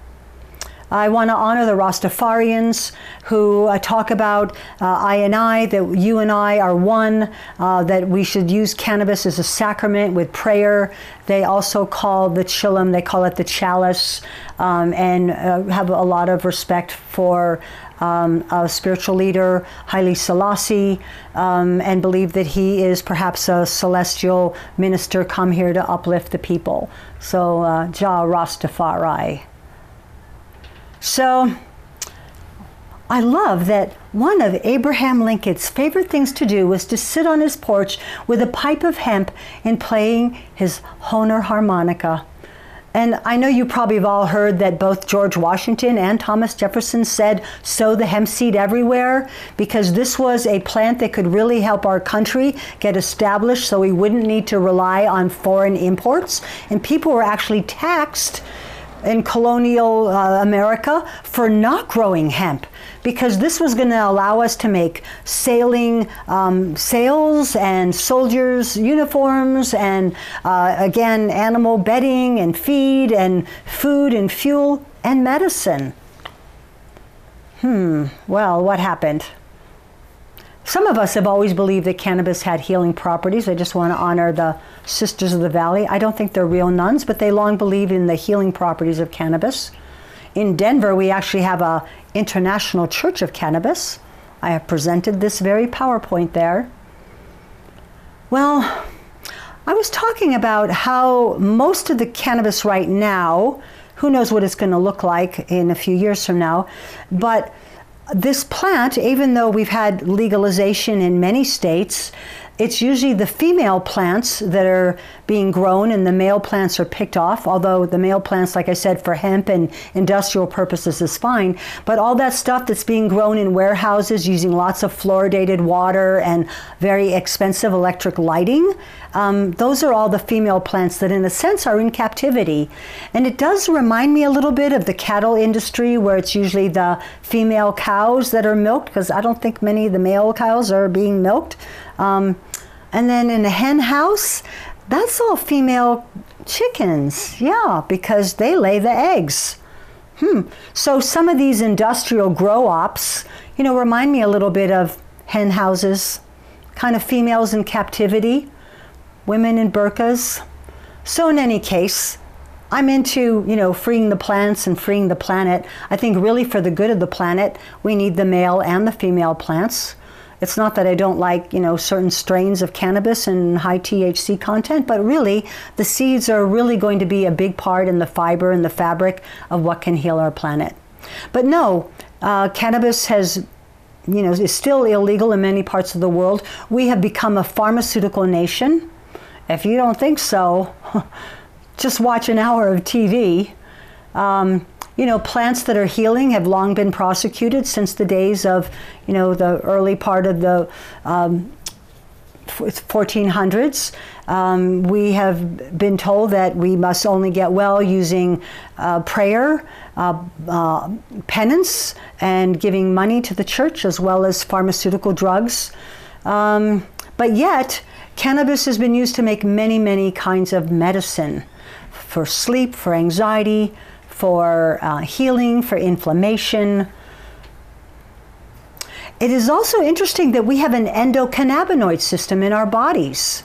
I want to honor the Rastafarians who uh, talk about uh, I and I, that you and I are one, uh, that we should use cannabis as a sacrament with prayer. They also call the chillum, they call it the chalice, um, and uh, have a lot of respect for um, a spiritual leader, Haile Selassie, um, and believe that he is perhaps a celestial minister come here to uplift the people. So, uh, Jah Rastafari. So I love that one of Abraham Lincoln's favorite things to do was to sit on his porch with a pipe of hemp and playing his Hohner harmonica. And I know you probably have all heard that both George Washington and Thomas Jefferson said, sow the hemp seed everywhere, because this was a plant that could really help our country get established so we wouldn't need to rely on foreign imports. And people were actually taxed in colonial uh, America for not growing hemp because this was going to allow us to make sailing um, sails and soldiers' uniforms and uh, again animal bedding and feed and food and fuel and medicine. Hmm, well, what happened? Some of us have always believed that cannabis had healing properties. I just want to honor the Sisters of the Valley. I don't think they're real nuns, but they long believed in the healing properties of cannabis. In Denver, we actually have a international church of cannabis. I have presented this very PowerPoint there. Well, I was talking about how most of the cannabis right now, who knows what it's going to look like in a few years from now, but this plant, even though we've had legalization in many states, it's usually the female plants that are being grown and the male plants are picked off, although the male plants, like I said, for hemp and industrial purposes is fine. But all that stuff that's being grown in warehouses using lots of fluoridated water and very expensive electric lighting, um, those are all the female plants that, in a sense, are in captivity. And it does remind me a little bit of the cattle industry, where it's usually the female cows that are milked, because I don't think many of the male cows are being milked. Um, and then in a hen house, that's all female chickens, yeah, because they lay the eggs. Hmm. So some of these industrial grow ops, you know, remind me a little bit of hen houses, kind of females in captivity, women in burqas. So in any case, I'm into, you know, freeing the plants and freeing the planet. I think really for the good of the planet, we need the male and the female plants. It's not that I don't like, you know, certain strains of cannabis and high THC content, but really the seeds are really going to be a big part in the fiber and the fabric of what can heal our planet. But no, uh, cannabis has you know, is still illegal in many parts of the world. We have become a pharmaceutical nation. If you don't think so, just watch an hour of TV. Um, you know, plants that are healing have long been prosecuted since the days of, you know, the early part of the um, 1400s. Um, we have been told that we must only get well using uh, prayer, uh, uh, penance, and giving money to the church, as well as pharmaceutical drugs. Um, but yet, cannabis has been used to make many, many kinds of medicine for sleep, for anxiety, for uh, healing, for inflammation. It is also interesting that we have an endocannabinoid system in our bodies.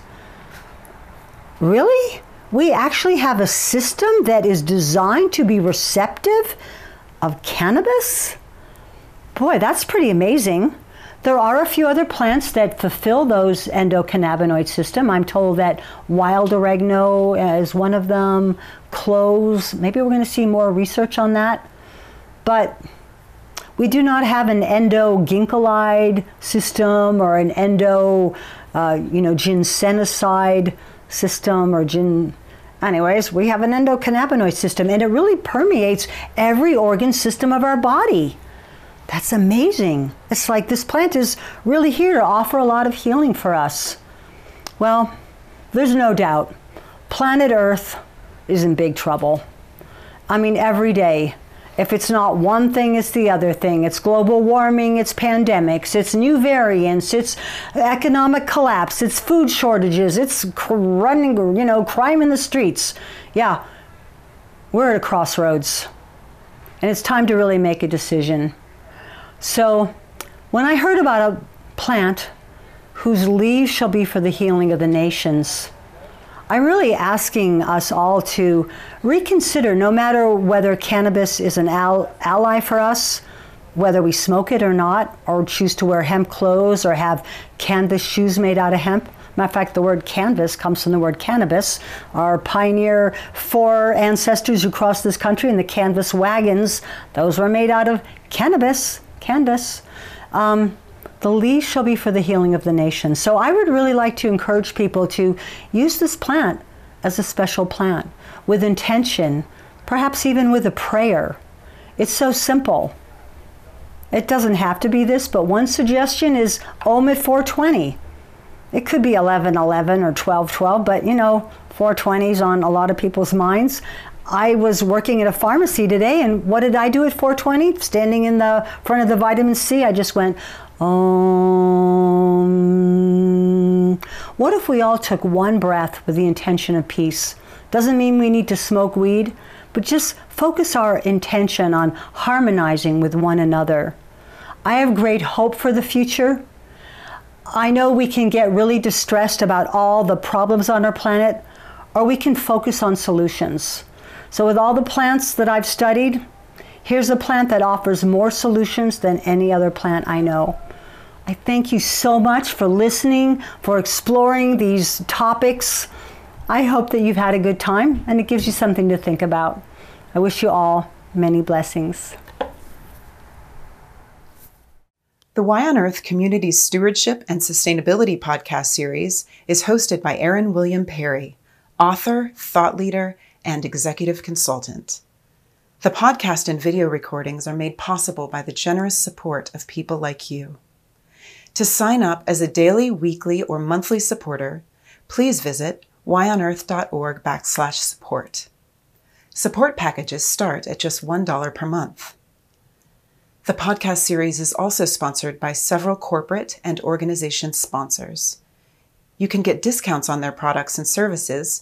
Really? We actually have a system that is designed to be receptive of cannabis? Boy, that's pretty amazing. There are a few other plants that fulfill those endocannabinoid system. I'm told that wild oregano is one of them, cloves. Maybe we're going to see more research on that. But we do not have an endoginkgolide system or an endo, uh, you know, ginsenoside system or gin. Anyways, we have an endocannabinoid system, and it really permeates every organ system of our body. That's amazing. It's like this plant is really here to offer a lot of healing for us. Well, there's no doubt planet Earth is in big trouble. I mean, every day. If it's not one thing, it's the other thing. It's global warming, it's pandemics, it's new variants, it's economic collapse, it's food shortages, it's running, you know, crime in the streets. Yeah, we're at a crossroads. And it's time to really make a decision. So, when I heard about a plant whose leaves shall be for the healing of the nations, I'm really asking us all to reconsider no matter whether cannabis is an al- ally for us, whether we smoke it or not, or choose to wear hemp clothes or have canvas shoes made out of hemp. Matter of fact, the word canvas comes from the word cannabis. Our pioneer four ancestors who crossed this country in the canvas wagons, those were made out of cannabis. Candace. Um, the leaves shall be for the healing of the nation. So I would really like to encourage people to use this plant as a special plant with intention, perhaps even with a prayer. It's so simple. It doesn't have to be this, but one suggestion is Om at 420. It could be 1111 or 1212, but you know, 420 is on a lot of people's minds. I was working at a pharmacy today, and what did I do at 420? Standing in the front of the vitamin C, I just went, um. What if we all took one breath with the intention of peace? Doesn't mean we need to smoke weed, but just focus our intention on harmonizing with one another. I have great hope for the future. I know we can get really distressed about all the problems on our planet, or we can focus on solutions. So, with all the plants that I've studied, here's a plant that offers more solutions than any other plant I know. I thank you so much for listening, for exploring these topics. I hope that you've had a good time and it gives you something to think about. I wish you all many blessings. The Y on Earth Community Stewardship and Sustainability podcast series is hosted by Aaron William Perry, author, thought leader, and executive consultant. The podcast and video recordings are made possible by the generous support of people like you. To sign up as a daily, weekly, or monthly supporter, please visit yonearth.org backslash support. Support packages start at just $1 per month. The podcast series is also sponsored by several corporate and organization sponsors. You can get discounts on their products and services